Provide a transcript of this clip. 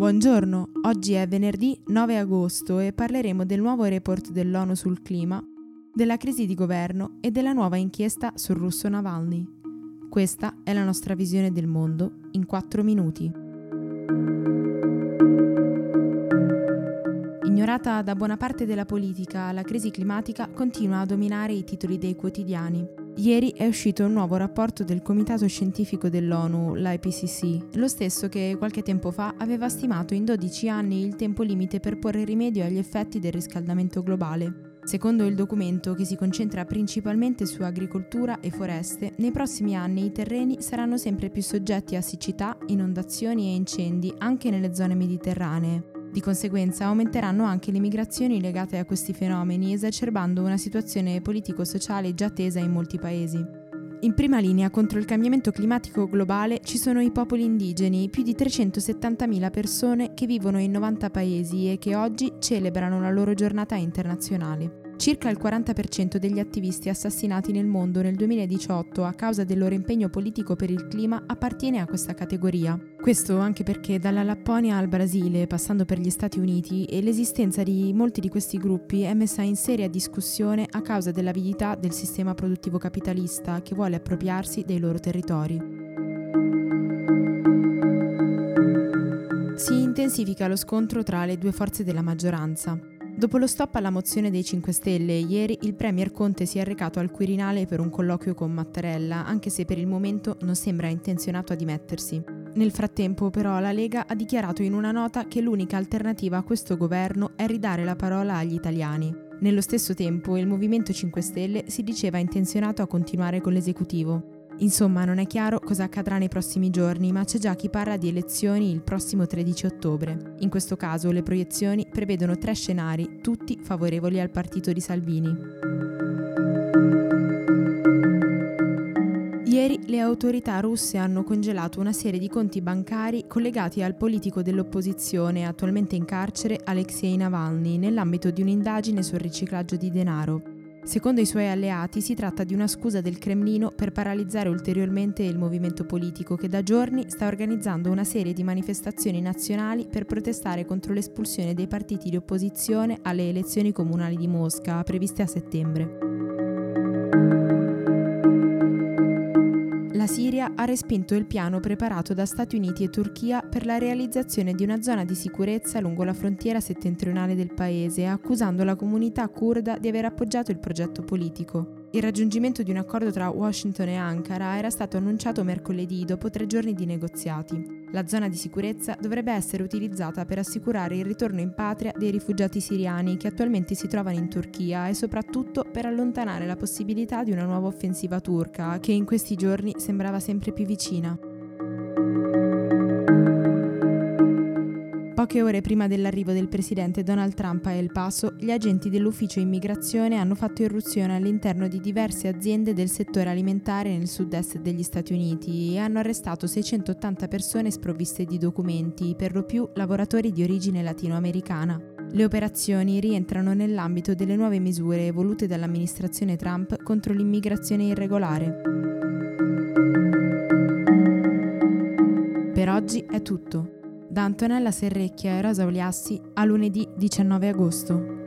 Buongiorno, oggi è venerdì 9 agosto e parleremo del nuovo report dell'ONU sul clima, della crisi di governo e della nuova inchiesta sul russo Navalny. Questa è la nostra visione del mondo in 4 minuti. Ignorata da buona parte della politica, la crisi climatica continua a dominare i titoli dei quotidiani. Ieri è uscito un nuovo rapporto del Comitato Scientifico dell'ONU, l'IPCC, lo stesso che qualche tempo fa aveva stimato in 12 anni il tempo limite per porre rimedio agli effetti del riscaldamento globale. Secondo il documento, che si concentra principalmente su agricoltura e foreste, nei prossimi anni i terreni saranno sempre più soggetti a siccità, inondazioni e incendi anche nelle zone mediterranee. Di conseguenza aumenteranno anche le migrazioni legate a questi fenomeni, esacerbando una situazione politico-sociale già tesa in molti paesi. In prima linea contro il cambiamento climatico globale ci sono i popoli indigeni, più di 370.000 persone che vivono in 90 paesi e che oggi celebrano la loro giornata internazionale. Circa il 40% degli attivisti assassinati nel mondo nel 2018 a causa del loro impegno politico per il clima appartiene a questa categoria. Questo anche perché dalla Lapponia al Brasile, passando per gli Stati Uniti, l'esistenza di molti di questi gruppi è messa in seria discussione a causa dell'avidità del sistema produttivo capitalista che vuole appropriarsi dei loro territori. Si intensifica lo scontro tra le due forze della maggioranza. Dopo lo stop alla mozione dei 5 Stelle, ieri il Premier Conte si è recato al Quirinale per un colloquio con Mattarella, anche se per il momento non sembra intenzionato a dimettersi. Nel frattempo, però, la Lega ha dichiarato in una nota che l'unica alternativa a questo governo è ridare la parola agli italiani. Nello stesso tempo, il Movimento 5 Stelle si diceva intenzionato a continuare con l'esecutivo. Insomma, non è chiaro cosa accadrà nei prossimi giorni, ma c'è già chi parla di elezioni il prossimo 13 ottobre. In questo caso le proiezioni prevedono tre scenari, tutti favorevoli al partito di Salvini. Ieri le autorità russe hanno congelato una serie di conti bancari collegati al politico dell'opposizione attualmente in carcere Alexei Navalny nell'ambito di un'indagine sul riciclaggio di denaro. Secondo i suoi alleati si tratta di una scusa del Cremlino per paralizzare ulteriormente il movimento politico che da giorni sta organizzando una serie di manifestazioni nazionali per protestare contro l'espulsione dei partiti di opposizione alle elezioni comunali di Mosca previste a settembre. La Siria ha respinto il piano preparato da Stati Uniti e Turchia per la realizzazione di una zona di sicurezza lungo la frontiera settentrionale del paese, accusando la comunità kurda di aver appoggiato il progetto politico. Il raggiungimento di un accordo tra Washington e Ankara era stato annunciato mercoledì dopo tre giorni di negoziati. La zona di sicurezza dovrebbe essere utilizzata per assicurare il ritorno in patria dei rifugiati siriani che attualmente si trovano in Turchia e soprattutto per allontanare la possibilità di una nuova offensiva turca che in questi giorni sembrava sempre più vicina. Poche ore prima dell'arrivo del presidente Donald Trump a El Paso, gli agenti dell'ufficio immigrazione hanno fatto irruzione all'interno di diverse aziende del settore alimentare nel sud-est degli Stati Uniti e hanno arrestato 680 persone sprovviste di documenti, per lo più lavoratori di origine latinoamericana. Le operazioni rientrano nell'ambito delle nuove misure volute dall'amministrazione Trump contro l'immigrazione irregolare. Per oggi è tutto. Da Antonella Serrecchia e Rosa Oliassi a lunedì 19 agosto.